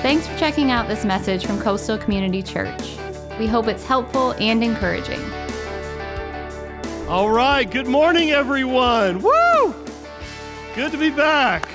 Thanks for checking out this message from Coastal Community Church. We hope it's helpful and encouraging. All right, good morning, everyone. Woo! Good to be back.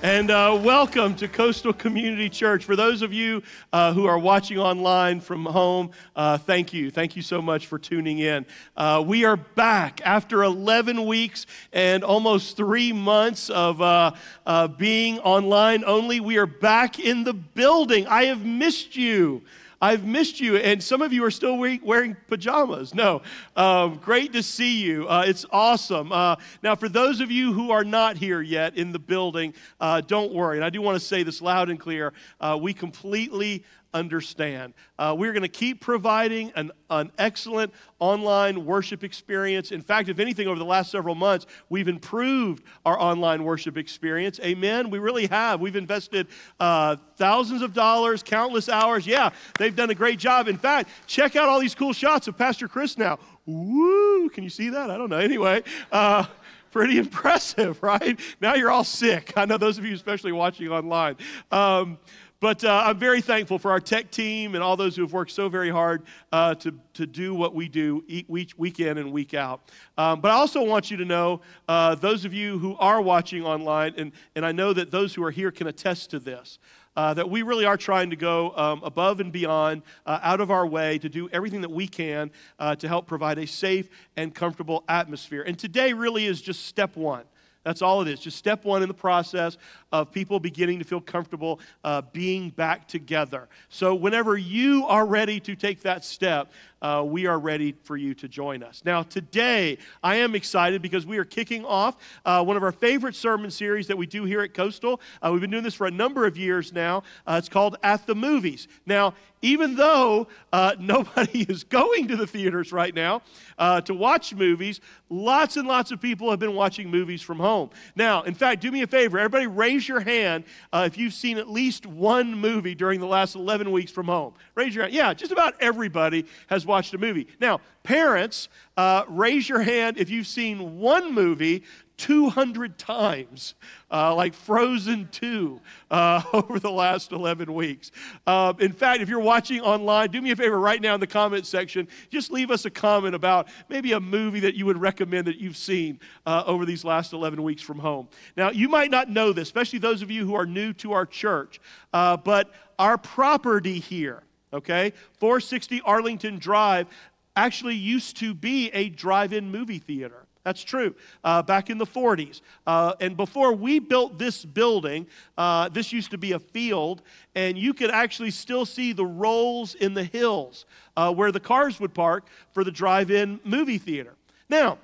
And uh, welcome to Coastal Community Church. For those of you uh, who are watching online from home, uh, thank you. Thank you so much for tuning in. Uh, we are back after 11 weeks and almost three months of uh, uh, being online only. We are back in the building. I have missed you. I've missed you, and some of you are still wearing pajamas. No, um, great to see you. Uh, it's awesome. Uh, now, for those of you who are not here yet in the building, uh, don't worry. And I do want to say this loud and clear. Uh, we completely understand. Uh, we're going to keep providing an, an excellent online worship experience. In fact, if anything, over the last several months, we've improved our online worship experience. Amen. We really have. We've invested uh, thousands of dollars, countless hours. Yeah, they've done a great job. In fact, check out all these cool shots of Pastor Chris now. Woo! Can you see that? I don't know. Anyway, uh, pretty impressive, right? Now you're all sick. I know those of you, especially watching online. Um, but uh, I'm very thankful for our tech team and all those who have worked so very hard uh, to, to do what we do week, week in and week out. Um, but I also want you to know, uh, those of you who are watching online, and, and I know that those who are here can attest to this. Uh, that we really are trying to go um, above and beyond, uh, out of our way to do everything that we can uh, to help provide a safe and comfortable atmosphere. And today really is just step one. That's all it is. Just step one in the process of people beginning to feel comfortable uh, being back together. So, whenever you are ready to take that step, uh, we are ready for you to join us. Now, today, I am excited because we are kicking off uh, one of our favorite sermon series that we do here at Coastal. Uh, we've been doing this for a number of years now. Uh, it's called At the Movies. Now, even though uh, nobody is going to the theaters right now uh, to watch movies, lots and lots of people have been watching movies from home. Now, in fact, do me a favor. Everybody raise your hand uh, if you've seen at least one movie during the last 11 weeks from home. Raise your hand. Yeah, just about everybody has watched a movie. Now, parents, uh, raise your hand if you've seen one movie 200 times, uh, like Frozen 2, uh, over the last 11 weeks. Uh, in fact, if you're watching online, do me a favor right now in the comment section. Just leave us a comment about maybe a movie that you would recommend that you've seen uh, over these last 11 weeks from home. Now, you might not know this, especially those of you who are new to our church, uh, but our property here, okay, 460 Arlington Drive, actually used to be a drive in movie theater. That's true. Uh, back in the 40s. Uh, and before we built this building, uh, this used to be a field, and you could actually still see the rolls in the hills uh, where the cars would park for the drive in movie theater. Now,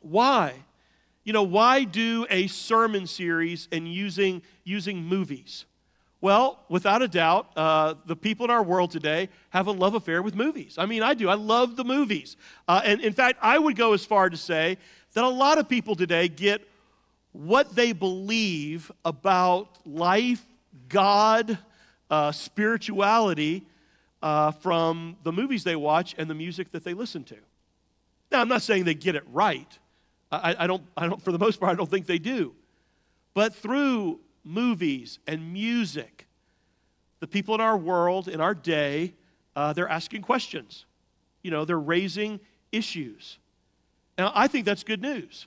why? You know, why do a sermon series and using, using movies? Well, without a doubt, uh, the people in our world today have a love affair with movies. I mean, I do. I love the movies. Uh, and in fact, I would go as far to say that a lot of people today get what they believe about life, God, uh, spirituality uh, from the movies they watch and the music that they listen to. Now, I'm not saying they get it right. I, I, don't, I don't, for the most part, I don't think they do. But through movies and music, the people in our world, in our day, uh, they're asking questions. You know, they're raising issues. Now, I think that's good news.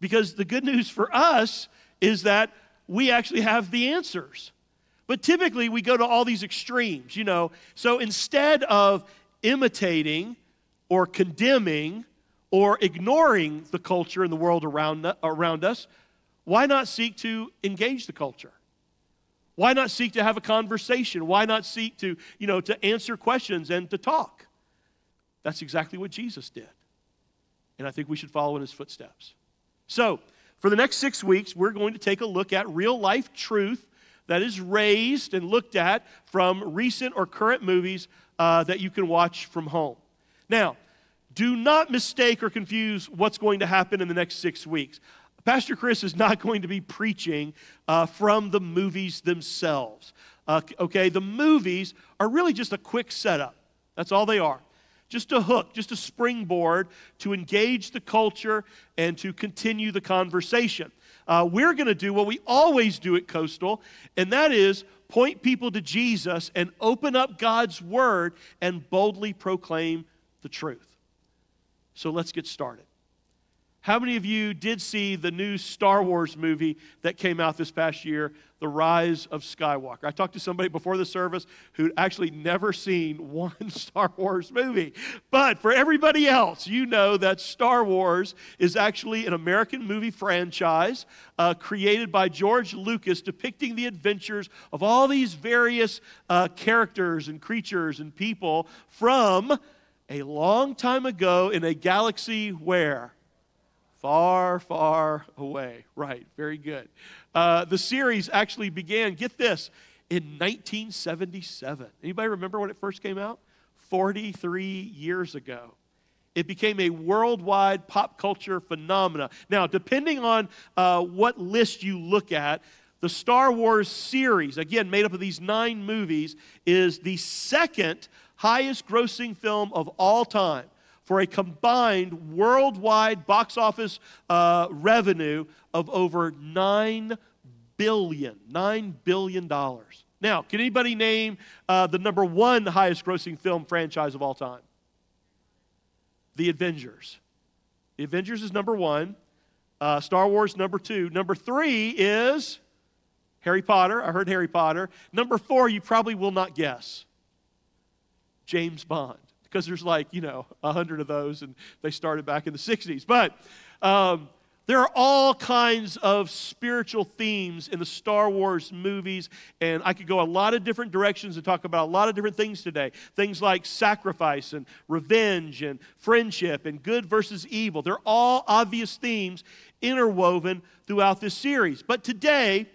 Because the good news for us is that we actually have the answers. But typically, we go to all these extremes, you know. So instead of imitating or condemning or ignoring the culture and the world around, around us, why not seek to engage the culture? Why not seek to have a conversation? Why not seek to, you know, to answer questions and to talk? That's exactly what Jesus did. And I think we should follow in his footsteps. So, for the next six weeks, we're going to take a look at real life truth that is raised and looked at from recent or current movies uh, that you can watch from home. Now, do not mistake or confuse what's going to happen in the next six weeks. Pastor Chris is not going to be preaching uh, from the movies themselves. Uh, okay, the movies are really just a quick setup. That's all they are. Just a hook, just a springboard to engage the culture and to continue the conversation. uh, we're going to do what we always do at Coastal, and that is point people to Jesus and open up God's Word and boldly proclaim the truth. So let's get started. How many of you did see the new Star Wars movie that came out this past year, The Rise of Skywalker? I talked to somebody before the service who'd actually never seen one Star Wars movie. But for everybody else, you know that Star Wars is actually an American movie franchise uh, created by George Lucas, depicting the adventures of all these various uh, characters and creatures and people from a long time ago in a galaxy where? Far, far away. Right, very good. Uh, the series actually began, get this, in 1977. Anybody remember when it first came out? 43 years ago. It became a worldwide pop culture phenomena. Now, depending on uh, what list you look at, the Star Wars series, again made up of these nine movies, is the second highest grossing film of all time for a combined worldwide box office uh, revenue of over $9 billion. $9 billion. Now, can anybody name uh, the number one highest grossing film franchise of all time? The Avengers. The Avengers is number one. Uh, Star Wars, number two. Number three is Harry Potter. I heard Harry Potter. Number four, you probably will not guess James Bond because there's like, you know, a hundred of those, and they started back in the 60s. But um, there are all kinds of spiritual themes in the Star Wars movies, and I could go a lot of different directions and talk about a lot of different things today. Things like sacrifice and revenge and friendship and good versus evil. They're all obvious themes interwoven throughout this series. But today,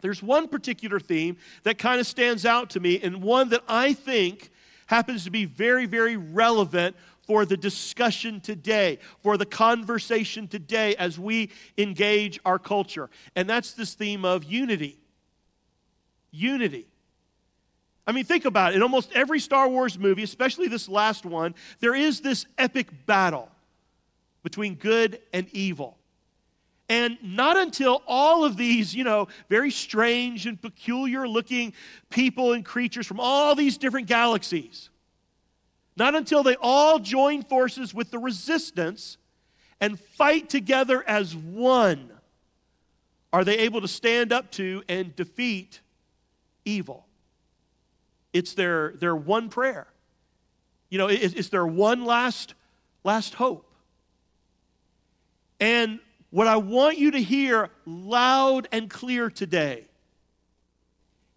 there's one particular theme that kind of stands out to me, and one that I think happens to be very, very relevant for the discussion today, for the conversation today as we engage our culture. And that's this theme of unity. Unity. I mean, think about it. In almost every Star Wars movie, especially this last one, there is this epic battle between good and evil. And not until all of these, you know, very strange and peculiar looking people and creatures from all these different galaxies, not until they all join forces with the resistance and fight together as one are they able to stand up to and defeat evil. It's their, their one prayer. You know, it's, their one last, last hope. And what I want you to hear loud and clear today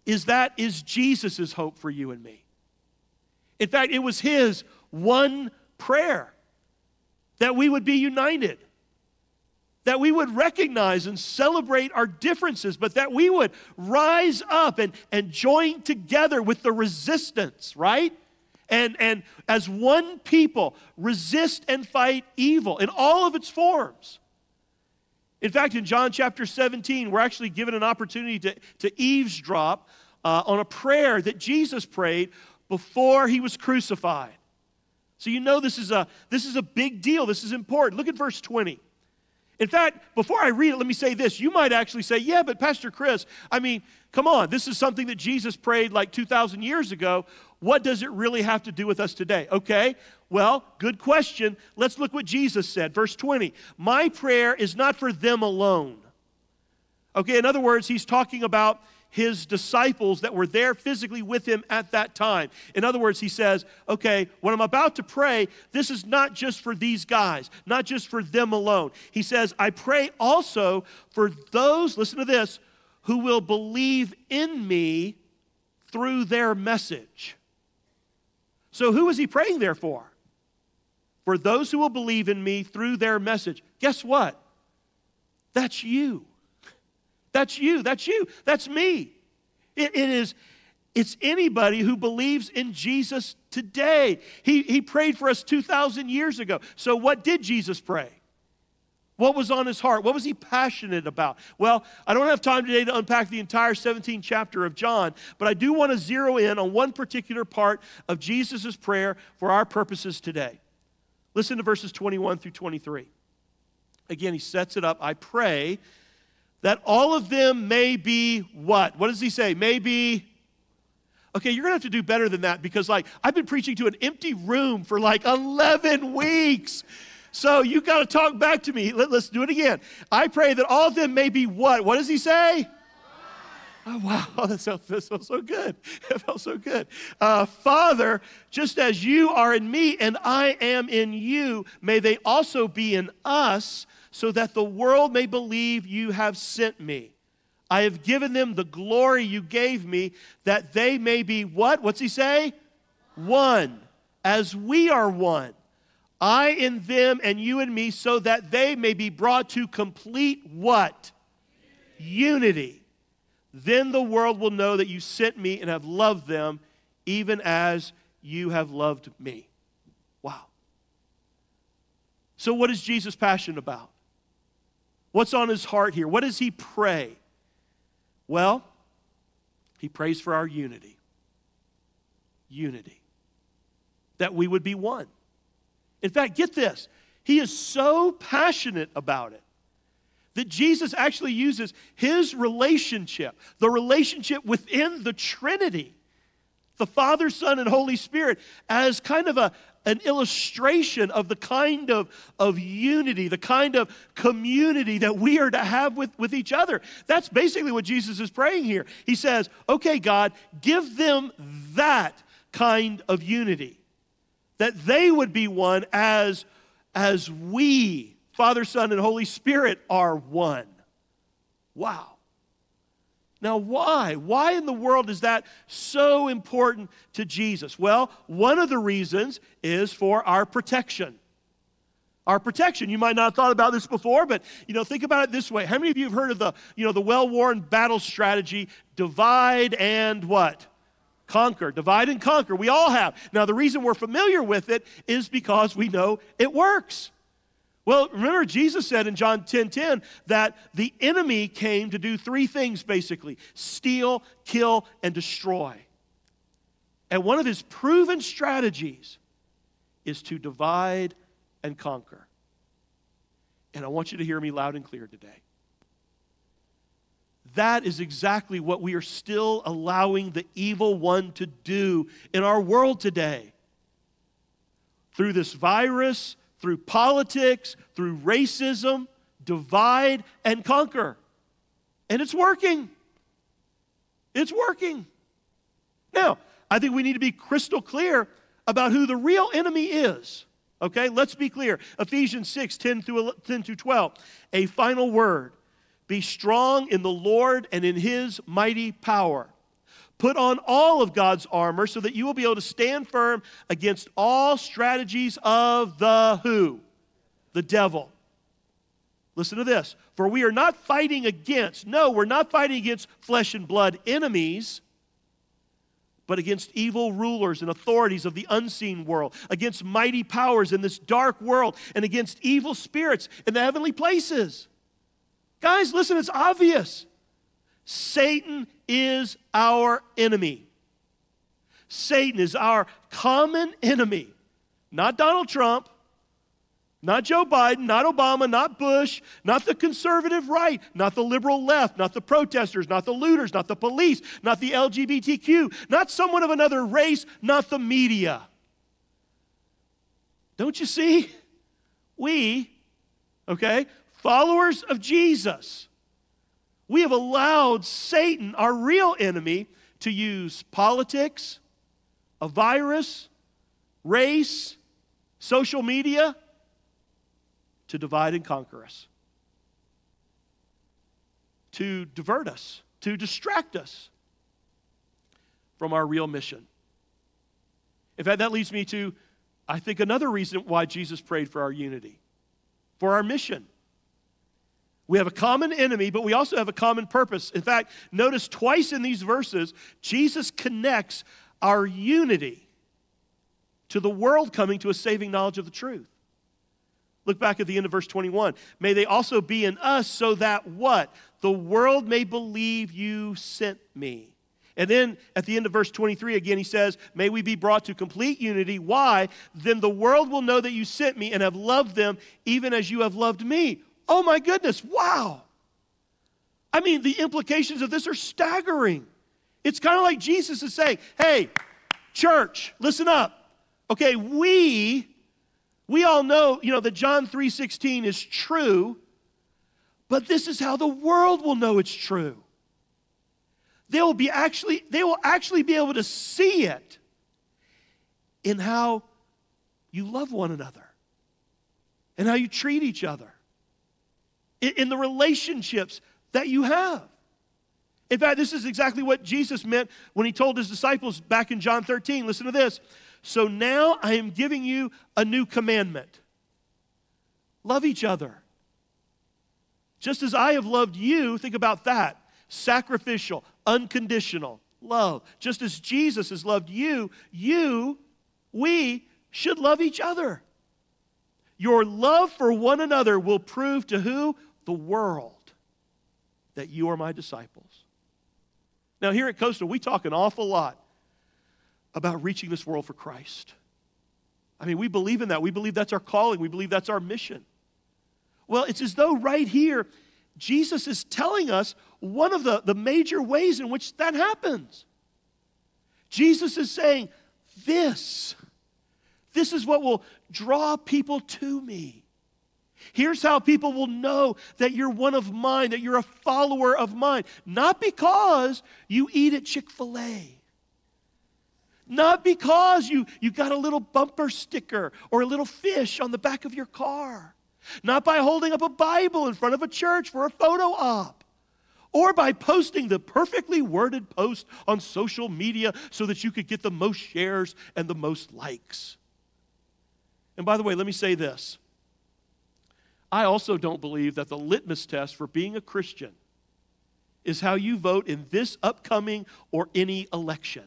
is that is Jesus' hope for you and me. In fact, it was his one prayer that we would be united, that we would recognize and celebrate our differences, but that we would rise up and, and join together with the resistance, right? And, and as one people, resist and fight evil in all of its forms. In fact, in John chapter 17, we're actually given an opportunity to, to eavesdrop uh, on a prayer that Jesus prayed before he was crucified. So you know this is a this is a big deal. This is important. Look at verse 20. In fact, before I read it, let me say this. You might actually say, "Yeah, but Pastor Chris, I mean, come on. This is something that Jesus prayed like 2000 years ago. What does it really have to do with us today?" Okay? Well, good question. Let's look what Jesus said. Verse 20 My prayer is not for them alone. Okay, in other words, he's talking about his disciples that were there physically with him at that time. In other words, he says, okay, when I'm about to pray, this is not just for these guys, not just for them alone. He says, I pray also for those, listen to this, who will believe in me through their message. So, who is he praying there for? for those who will believe in me through their message. Guess what? That's you. That's you. That's you. That's me. it, it is it's anybody who believes in Jesus today. He, he prayed for us 2,000 years ago. So, what did Jesus pray? What was on his heart? What was he passionate about? Well, I don't have time today to unpack the entire 17th chapter of John, but I do want to zero in on one particular part of Jesus' prayer for our purposes today. Listen to verses 21 through 23. Again, he sets it up. I pray that all of them may be what? What does he say? May be. Okay, you're gonna have to do better than that because, like, I've been preaching to an empty room for like 11 weeks. So you got to talk back to me. Let, us do it again. I pray that all of them may be what? What does he say? Oh, wow, that felt, that felt so good. It felt so good. Uh, Father, just as you are in me and I am in you, may they also be in us, so that the world may believe you have sent me. I have given them the glory you gave me, that they may be what? What's he say? One, as we are one. I in them and you in me, so that they may be brought to complete what? Unity. Then the world will know that you sent me and have loved them, even as you have loved me. Wow. So, what is Jesus passionate about? What's on his heart here? What does he pray? Well, he prays for our unity. Unity. That we would be one. In fact, get this. He is so passionate about it that Jesus actually uses his relationship, the relationship within the Trinity, the Father, Son, and Holy Spirit, as kind of a, an illustration of the kind of, of unity, the kind of community that we are to have with, with each other. That's basically what Jesus is praying here. He says, okay, God, give them that kind of unity, that they would be one as, as we, Father, Son, and Holy Spirit, are one. Wow. Now, why? Why in the world is that so important to Jesus? Well, one of the reasons is for our protection. Our protection. You might not have thought about this before, but you know, think about it this way. How many of you have heard of the, you know, the well-worn battle strategy, divide and what? Conquer. Divide and conquer. We all have. Now, the reason we're familiar with it is because we know it works. Well, remember, Jesus said in John 10 10 that the enemy came to do three things basically steal, kill, and destroy. And one of his proven strategies is to divide and conquer. And I want you to hear me loud and clear today. That is exactly what we are still allowing the evil one to do in our world today. Through this virus, through politics, through racism, divide and conquer. And it's working. It's working. Now, I think we need to be crystal clear about who the real enemy is. Okay, let's be clear. Ephesians 6 10 through, 10 through 12. A final word Be strong in the Lord and in his mighty power. Put on all of God's armor so that you will be able to stand firm against all strategies of the who? The devil. Listen to this. For we are not fighting against, no, we're not fighting against flesh and blood enemies, but against evil rulers and authorities of the unseen world, against mighty powers in this dark world, and against evil spirits in the heavenly places. Guys, listen, it's obvious. Satan is our enemy. Satan is our common enemy. Not Donald Trump, not Joe Biden, not Obama, not Bush, not the conservative right, not the liberal left, not the protesters, not the looters, not the police, not the LGBTQ, not someone of another race, not the media. Don't you see? We, okay, followers of Jesus, we have allowed Satan, our real enemy, to use politics, a virus, race, social media to divide and conquer us, to divert us, to distract us from our real mission. In fact, that leads me to, I think, another reason why Jesus prayed for our unity, for our mission. We have a common enemy, but we also have a common purpose. In fact, notice twice in these verses, Jesus connects our unity to the world coming to a saving knowledge of the truth. Look back at the end of verse 21. May they also be in us so that what? The world may believe you sent me. And then at the end of verse 23, again, he says, May we be brought to complete unity. Why? Then the world will know that you sent me and have loved them even as you have loved me. Oh my goodness, wow. I mean, the implications of this are staggering. It's kind of like Jesus is saying, hey, church, listen up. Okay, we we all know, you know, that John 3:16 is true, but this is how the world will know it's true. They will be actually they will actually be able to see it in how you love one another and how you treat each other in the relationships that you have. In fact, this is exactly what Jesus meant when he told his disciples back in John 13. Listen to this. So now I am giving you a new commandment love each other. Just as I have loved you, think about that sacrificial, unconditional love. Just as Jesus has loved you, you, we should love each other. Your love for one another will prove to who? The world that you are my disciples. Now, here at Coastal, we talk an awful lot about reaching this world for Christ. I mean, we believe in that. We believe that's our calling. We believe that's our mission. Well, it's as though right here, Jesus is telling us one of the, the major ways in which that happens. Jesus is saying, This, this is what will draw people to me. Here's how people will know that you're one of mine, that you're a follower of mine. Not because you eat at Chick fil A, not because you, you got a little bumper sticker or a little fish on the back of your car. Not by holding up a Bible in front of a church for a photo op. Or by posting the perfectly worded post on social media so that you could get the most shares and the most likes. And by the way, let me say this. I also don't believe that the litmus test for being a Christian is how you vote in this upcoming or any election.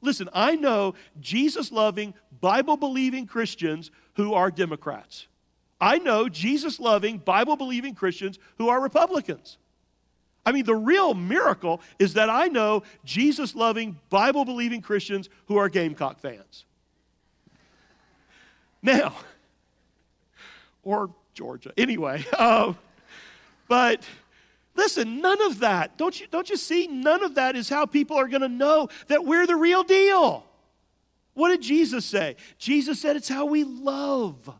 Listen, I know Jesus loving, Bible believing Christians who are Democrats. I know Jesus loving, Bible believing Christians who are Republicans. I mean, the real miracle is that I know Jesus loving, Bible believing Christians who are Gamecock fans. Now, or Georgia. Anyway, um, but Listen, none of that. Don't you, don't you see? None of that is how people are going to know that we're the real deal. What did Jesus say? Jesus said it's how we love,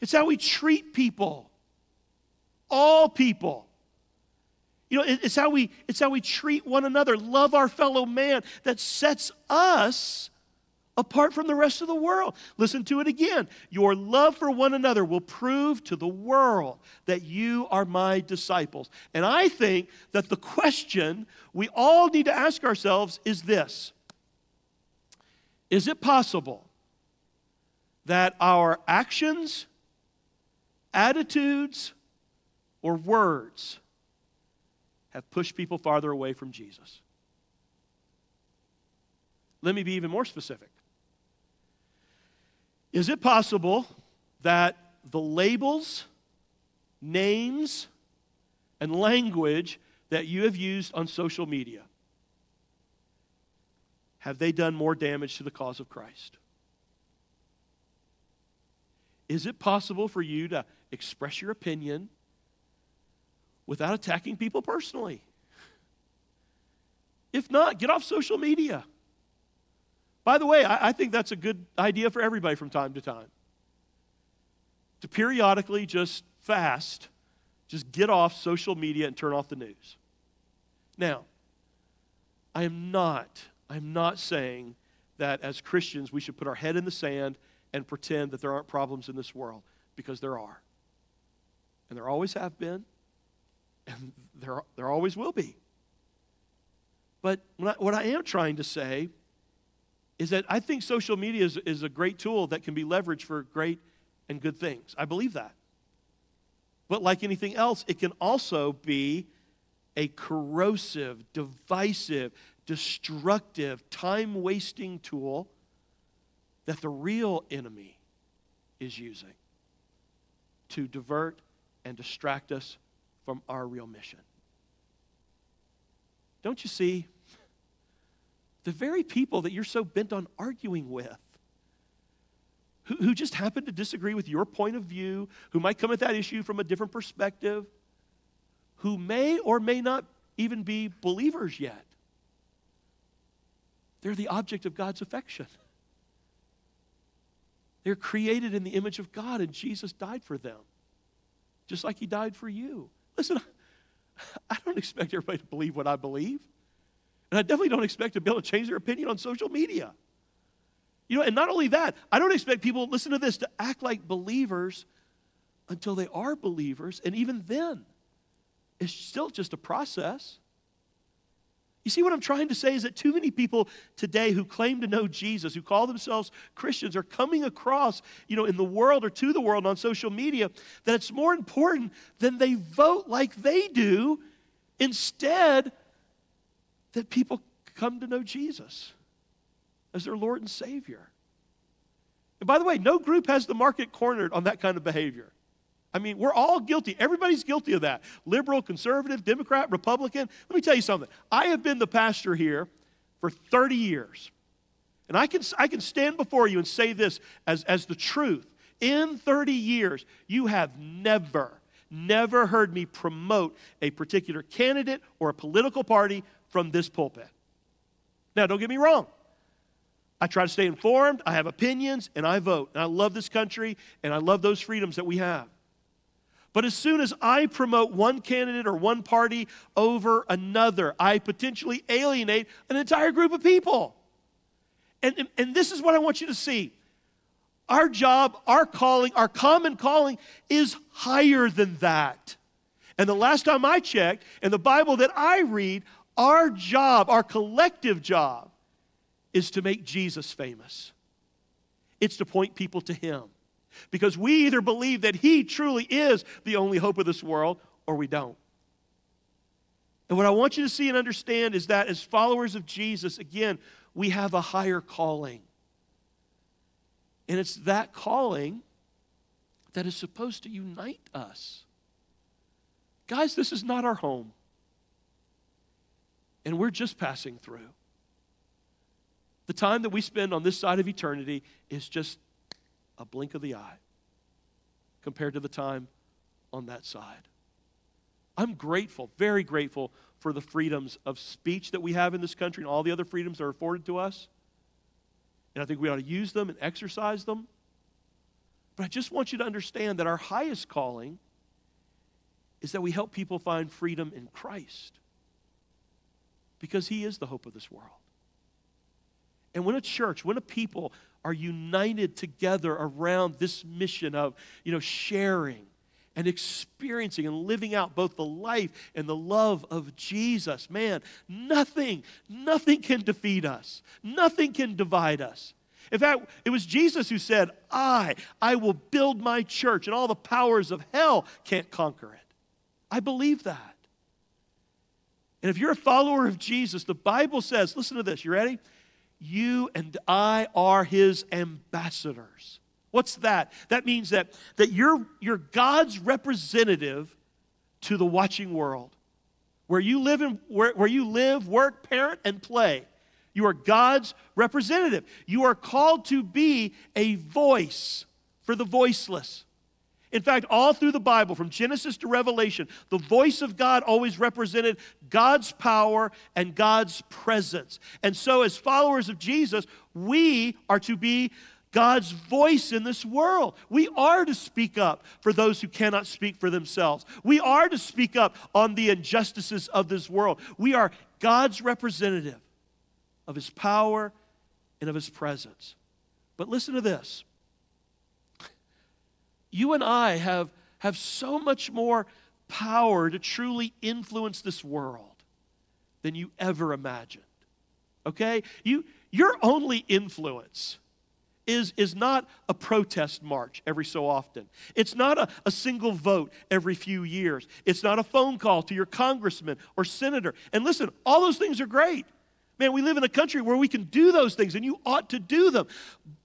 it's how we treat people, all people. You know, it's how we it's how we treat one another, love our fellow man that sets us apart from the rest of the world. Listen to it again. Your love for one another will prove to the world that you are my disciples. And I think that the question we all need to ask ourselves is this Is it possible that our actions, attitudes, or words have pushed people farther away from Jesus? Let me be even more specific. Is it possible that the labels, names, and language that you have used on social media have they done more damage to the cause of Christ? Is it possible for you to express your opinion without attacking people personally? If not, get off social media. By the way, I, I think that's a good idea for everybody from time to time. To periodically just fast, just get off social media and turn off the news. Now, I am not, I'm not saying that as Christians we should put our head in the sand and pretend that there aren't problems in this world, because there are. And there always have been, and there, there always will be. But what I, what I am trying to say is that I think social media is, is a great tool that can be leveraged for great and good things. I believe that. But like anything else, it can also be a corrosive, divisive, destructive, time wasting tool that the real enemy is using to divert and distract us from our real mission. Don't you see? The very people that you're so bent on arguing with, who, who just happen to disagree with your point of view, who might come at that issue from a different perspective, who may or may not even be believers yet. They're the object of God's affection. They're created in the image of God, and Jesus died for them, just like He died for you. Listen, I don't expect everybody to believe what I believe. And I definitely don't expect to be able to change their opinion on social media. You know, and not only that, I don't expect people, listen to this, to act like believers until they are believers. And even then, it's still just a process. You see, what I'm trying to say is that too many people today who claim to know Jesus, who call themselves Christians, are coming across, you know, in the world or to the world on social media that it's more important than they vote like they do. Instead, that people come to know Jesus as their Lord and Savior. And by the way, no group has the market cornered on that kind of behavior. I mean, we're all guilty. Everybody's guilty of that. Liberal, conservative, Democrat, Republican. Let me tell you something. I have been the pastor here for 30 years. And I can, I can stand before you and say this as, as the truth. In 30 years, you have never, never heard me promote a particular candidate or a political party from this pulpit. Now, don't get me wrong. I try to stay informed, I have opinions, and I vote. And I love this country, and I love those freedoms that we have. But as soon as I promote one candidate or one party over another, I potentially alienate an entire group of people. And, and, and, this is what I want you to see. Our job, our calling, our common calling is higher than that. And the last time I checked, in the Bible that I read, our job, our collective job, is to make Jesus famous. It's to point people to Him. Because we either believe that He truly is the only hope of this world or we don't. And what I want you to see and understand is that as followers of Jesus, again, we have a higher calling. And it's that calling that is supposed to unite us. Guys, this is not our home. And we're just passing through. The time that we spend on this side of eternity is just a blink of the eye compared to the time on that side. I'm grateful, very grateful for the freedoms of speech that we have in this country and all the other freedoms that are afforded to us. And I think we ought to use them and exercise them. But I just want you to understand that our highest calling is that we help people find freedom in Christ because He is the hope of this world. And when a church, when a people are united together around this mission of, you know, sharing and experiencing and living out both the life and the love of Jesus, man, nothing, nothing can defeat us. Nothing can divide us. In fact, it was Jesus who said, I, I will build my church, and all the powers of hell can't conquer it. I believe that. And if you're a follower of Jesus, the Bible says, listen to this, you ready? you and I are his ambassadors. What's that? That means that, that you're, you're God's representative to the watching world. Where you live and where, where you live, work, parent, and play. You are God's representative. You are called to be a voice for the voiceless. In fact, all through the Bible, from Genesis to Revelation, the voice of God always represented God's power and God's presence. And so, as followers of Jesus, we are to be God's voice in this world. We are to speak up for those who cannot speak for themselves. We are to speak up on the injustices of this world. We are God's representative of His power and of His presence. But listen to this you and I have, have so much more power to truly influence this world than you ever imagined. Okay? You, your only influence is, is not a protest march every so often. It's not a, a single vote every few years. It's not a phone call to your congressman or senator. And listen, all those things are great. Man, we live in a country where we can do those things and you ought to do them.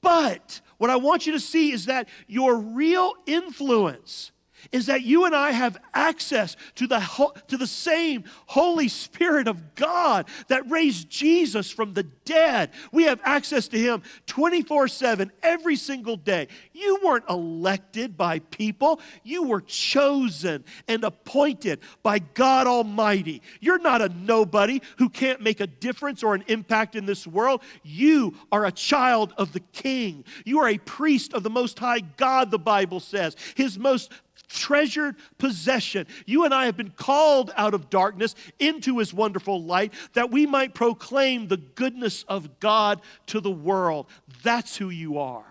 But what I want you to see is that your real influence is that you and I have access to the, to the same Holy Spirit of God that raised Jesus from the dead. We have access to Him 24 7 every single day. You weren't elected by people, you were chosen and appointed by God Almighty. You're not a nobody who can't make a difference or an impact in this world. You are a child of the King. You are a priest of the Most High God, the Bible says. His most treasured possession. You and I have been called out of darkness into his wonderful light that we might proclaim the goodness of God to the world. That's who you are.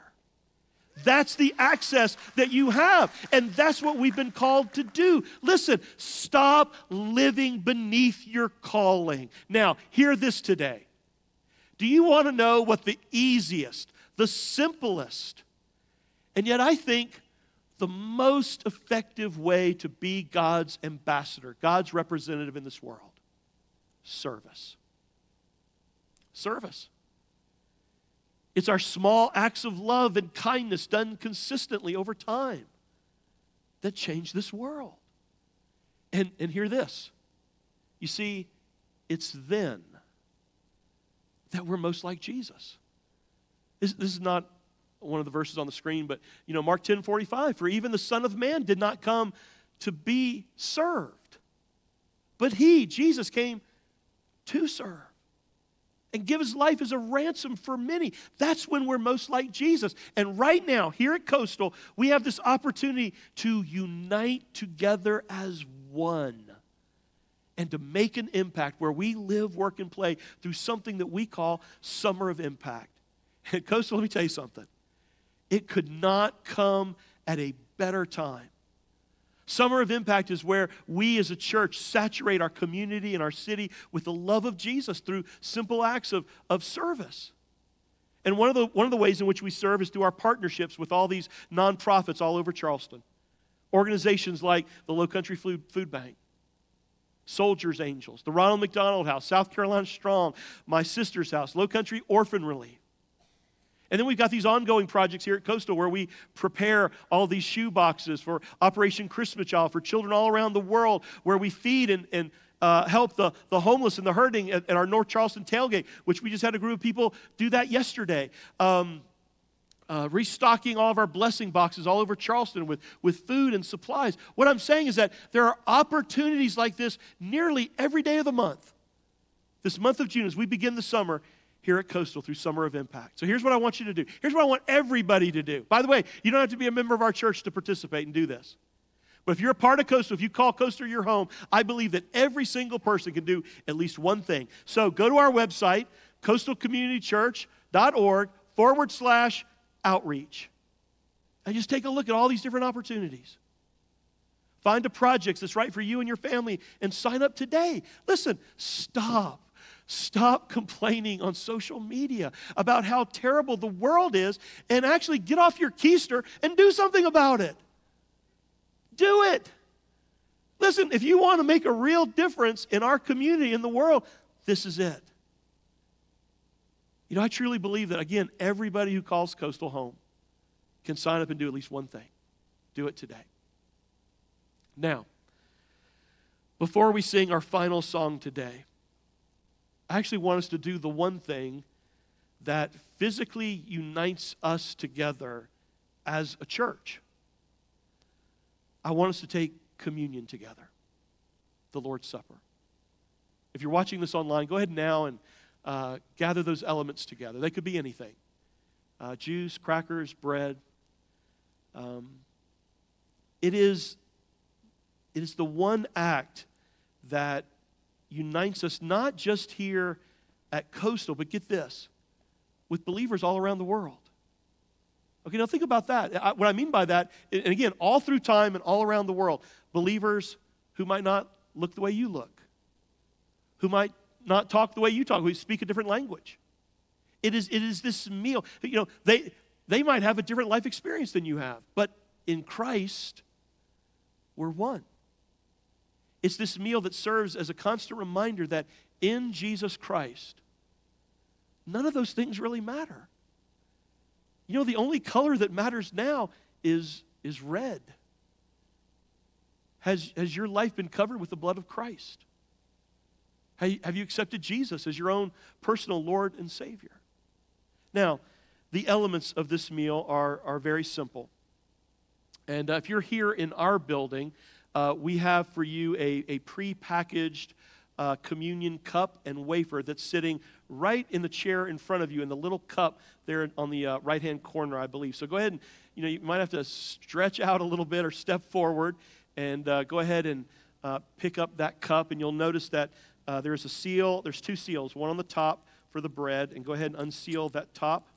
That's the access that you have. And that's what we've been called to do. Listen, stop living beneath your calling. Now, hear this today. Do you want to know what the easiest, the simplest, and yet I think the most effective way to be God's ambassador, God's representative in this world? Service. Service. It's our small acts of love and kindness done consistently over time that change this world. And, and hear this you see, it's then that we're most like Jesus. This, this is not one of the verses on the screen, but you know, Mark 10 45, for even the Son of Man did not come to be served, but he, Jesus, came to serve and give his life as a ransom for many. That's when we're most like Jesus. And right now, here at Coastal, we have this opportunity to unite together as one and to make an impact where we live, work, and play through something that we call Summer of Impact. At Coastal, let me tell you something. It could not come at a better time. Summer of Impact is where we as a church saturate our community and our city with the love of Jesus through simple acts of, of service. And one of, the, one of the ways in which we serve is through our partnerships with all these nonprofits all over Charleston. Organizations like the Low Country Food, Food Bank, Soldiers Angels, the Ronald McDonald House, South Carolina Strong, My Sister's House, Low Country Orphan Relief. And then we've got these ongoing projects here at Coastal where we prepare all these shoe boxes for Operation Christmas Child for children all around the world, where we feed and, and uh, help the, the homeless and the hurting at, at, our North Charleston tailgate, which we just had a group of people do that yesterday. Um, uh, restocking all of our blessing boxes all over Charleston with, with food and supplies. What I'm saying is that there are opportunities like this nearly every day of the month. This month of June, as we begin the summer, here at Coastal through Summer of Impact. So here's what I want you to do. Here's what I want everybody to do. By the way, you don't have to be a member of our church to participate and do this. But if you're a part of Coastal, if you call Coastal your home, I believe that every single person can do at least one thing. So go to our website, coastalcommunitychurch.org forward slash outreach. And just take a look at all these different opportunities. Find a project that's right for you and your family and sign up today. Listen, stop Stop complaining on social media about how terrible the world is and actually get off your keister and do something about it. Do it. Listen, if you want to make a real difference in our community, in the world, this is it. You know, I truly believe that, again, everybody who calls Coastal home can sign up and do at least one thing. Do it today. Now, before we sing our final song today, I actually want us to do the one thing that physically unites us together as a church. I want us to take communion together, the Lord's Supper. If you're watching this online, go ahead now and uh, gather those elements together. They could be anything uh, juice, crackers, bread. Um, it, is, it is the one act that unites us not just here at Coastal, but get this, with believers all around the world. Okay, now think about that. I, what I mean by that, and again, all through time and all around the world, believers who might not look the way you look, who might not talk the way you talk, who speak a different language. It is, it is this meal. You know, they, they might have a different life experience than you have, but in Christ, we're one. It's this meal that serves as a constant reminder that in Jesus Christ, none of those things really matter. You know, the only color that matters now is, is red. Has, has your life been covered with the blood of Christ? Have you accepted Jesus as your own personal Lord and Savior? Now, the elements of this meal are, are very simple. And uh, if you're here in our building, uh, we have for you a, a pre-packaged uh, communion cup and wafer that's sitting right in the chair in front of you in the little cup there on the uh, right hand corner, I believe. So go ahead and, you know, you might have to stretch out a little bit or step forward and uh, go ahead and uh, pick up that cup. And you'll notice that uh, there's a seal, there's two seals, one on the top for the bread. And go ahead and unseal that top.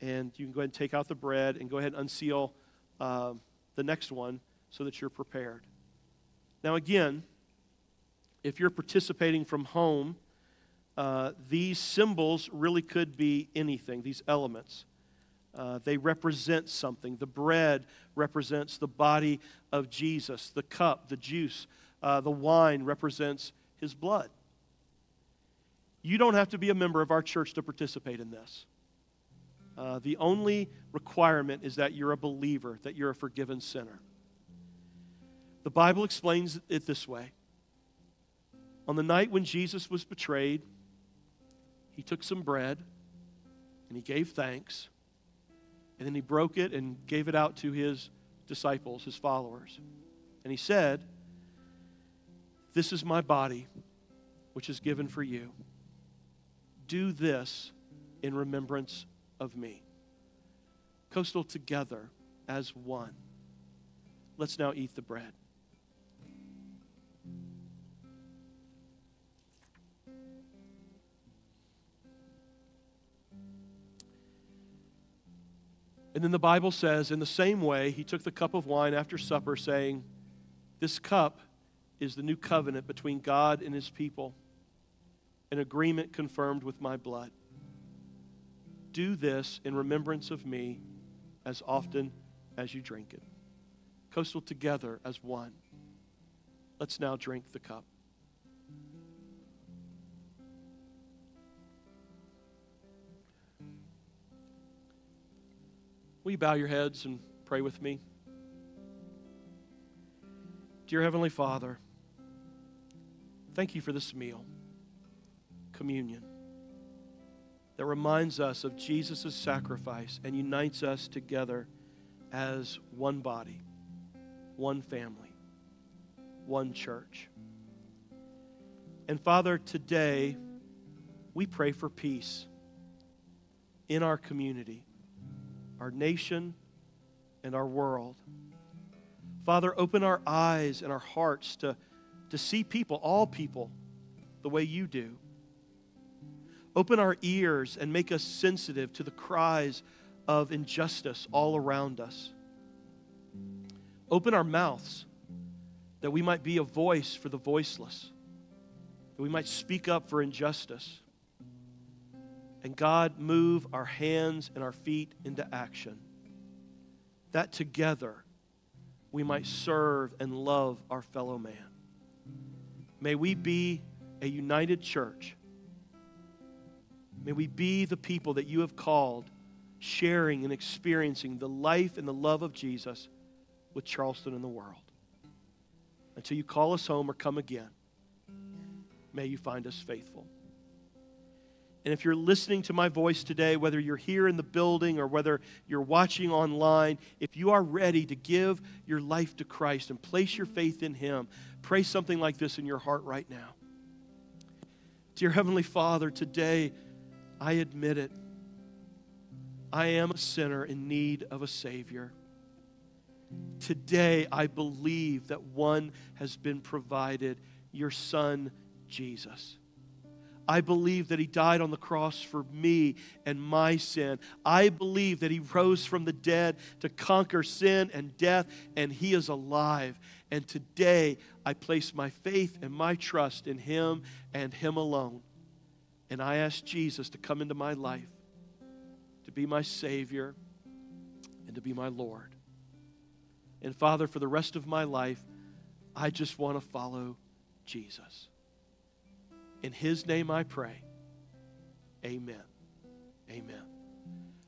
And you can go ahead and take out the bread and go ahead and unseal uh, the next one so that you're prepared. Now, again, if you're participating from home, uh, these symbols really could be anything, these elements. Uh, they represent something. The bread represents the body of Jesus, the cup, the juice, uh, the wine represents his blood. You don't have to be a member of our church to participate in this. Uh, the only requirement is that you're a believer, that you're a forgiven sinner. The Bible explains it this way On the night when Jesus was betrayed, he took some bread and he gave thanks, and then he broke it and gave it out to his disciples, his followers. And he said, This is my body, which is given for you. Do this in remembrance of me. Coastal together as one. Let's now eat the bread. And then the Bible says, in the same way, he took the cup of wine after supper, saying, This cup is the new covenant between God and his people, an agreement confirmed with my blood. Do this in remembrance of me as often as you drink it. Coastal together as one. Let's now drink the cup. Will you bow your heads and pray with me? Dear Heavenly Father, thank you for this meal, communion, that reminds us of Jesus' sacrifice and unites us together as one body, one family, one church. And Father, today we pray for peace in our community our nation, and our world. Father, open our eyes and our hearts to, to see people, all people, the way you do. Open our ears and make us sensitive to the cries of injustice all around us. Open our mouths that we might be a voice for the voiceless, that we might speak up for injustice. And God, move our hands and our feet into action. That together we might serve and love our fellow man. May we be a united church. May we be the people that you have called, sharing and experiencing the life and the love of Jesus with Charleston and the world. Until you call us home or come again, may you find us faithful. And if you're listening to my voice today, whether you're here in the building or whether you're watching online, if you are ready to give your life to Christ and place your faith in Him, pray something like this in your heart right now. Dear Heavenly Father, today I admit it. I am a sinner in need of a Savior. Today I believe that one has been provided, your Son, Jesus. I believe that he died on the cross for me and my sin. I believe that he rose from the dead to conquer sin and death, and he is alive. And today I place my faith and my trust in him and him alone. And I ask Jesus to come into my life, to be my Savior, and to be my Lord. And Father, for the rest of my life, I just want to follow Jesus. In his name I pray. Amen. Amen.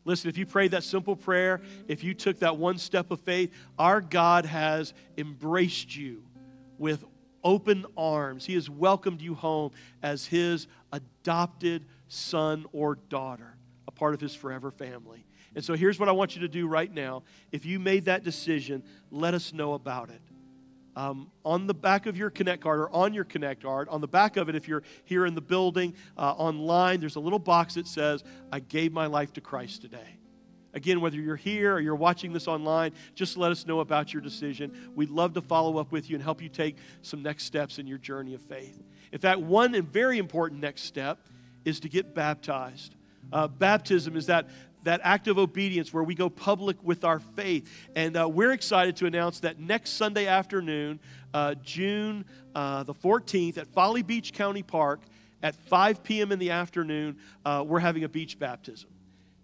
Listen, if you prayed that simple prayer, if you took that one step of faith, our God has embraced you with open arms. He has welcomed you home as his adopted son or daughter, a part of his forever family. And so here's what I want you to do right now. If you made that decision, let us know about it. Um, on the back of your Connect card or on your Connect card, on the back of it, if you're here in the building, uh, online, there's a little box that says, I gave my life to Christ today. Again, whether you're here or you're watching this online, just let us know about your decision. We'd love to follow up with you and help you take some next steps in your journey of faith. In fact, one and very important next step is to get baptized. Uh, baptism is that that act of obedience where we go public with our faith. And uh, we're excited to announce that next Sunday afternoon, uh, June uh, the 14th, at Folly Beach County Park, at 5 p.m. in the afternoon, uh, we're having a beach baptism.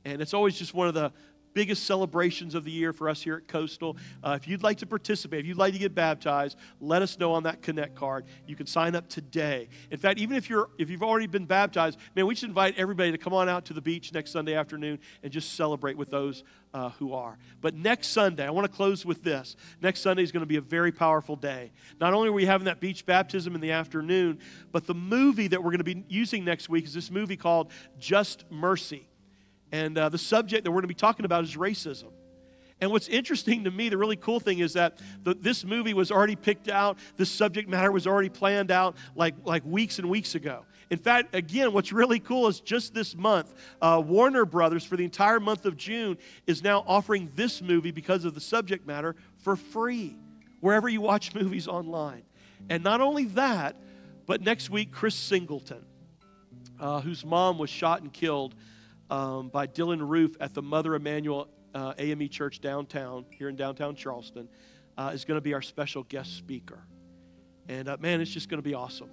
And it's always just one of the biggest celebrations of the year for us here at Coastal. Uh, if you'd like to participate, if you'd like to get baptized, let us know on that Connect card. You can sign up today. In fact, even if you're if you've already been baptized, man, we should invite everybody to come on out to the beach next Sunday afternoon and just celebrate with those uh, who are. But next Sunday, I want to close with this. Next Sunday is going to be a very powerful day. Not only are we having that beach baptism in the afternoon, but the movie that we're going to be using next week is this movie called Just Mercy. And uh, the subject that we're going to be talking about is racism. And what's interesting to me, the really cool thing is that the, this movie was already picked out, this subject matter was already planned out like, like weeks and weeks ago. In fact, again, what's really cool is just this month, uh, Warner Brothers, for the entire month of June, is now offering this movie because of the subject matter for free wherever you watch movies online. And not only that, but next week, Chris Singleton, uh, whose mom was shot and killed um, by Dylann Roof at the Mother Emanuel uh, AME Church downtown, here in downtown Charleston, uh, is going to be our special guest speaker. And uh, man, it's just going to be awesome.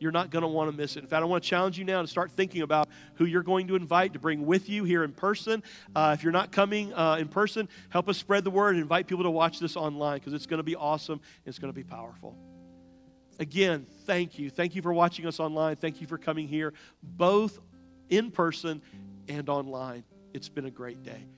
You're not going to want to miss it. In fact, I want to challenge you now to start thinking about who you're going to invite to bring with you here in person. Uh, if you're not coming uh, in person, help us spread the word and invite people to watch this online because it's going to be awesome it's going to be powerful. Again, thank you. Thank you for watching us online. Thank you for coming here, both in person and online. It's been a great day.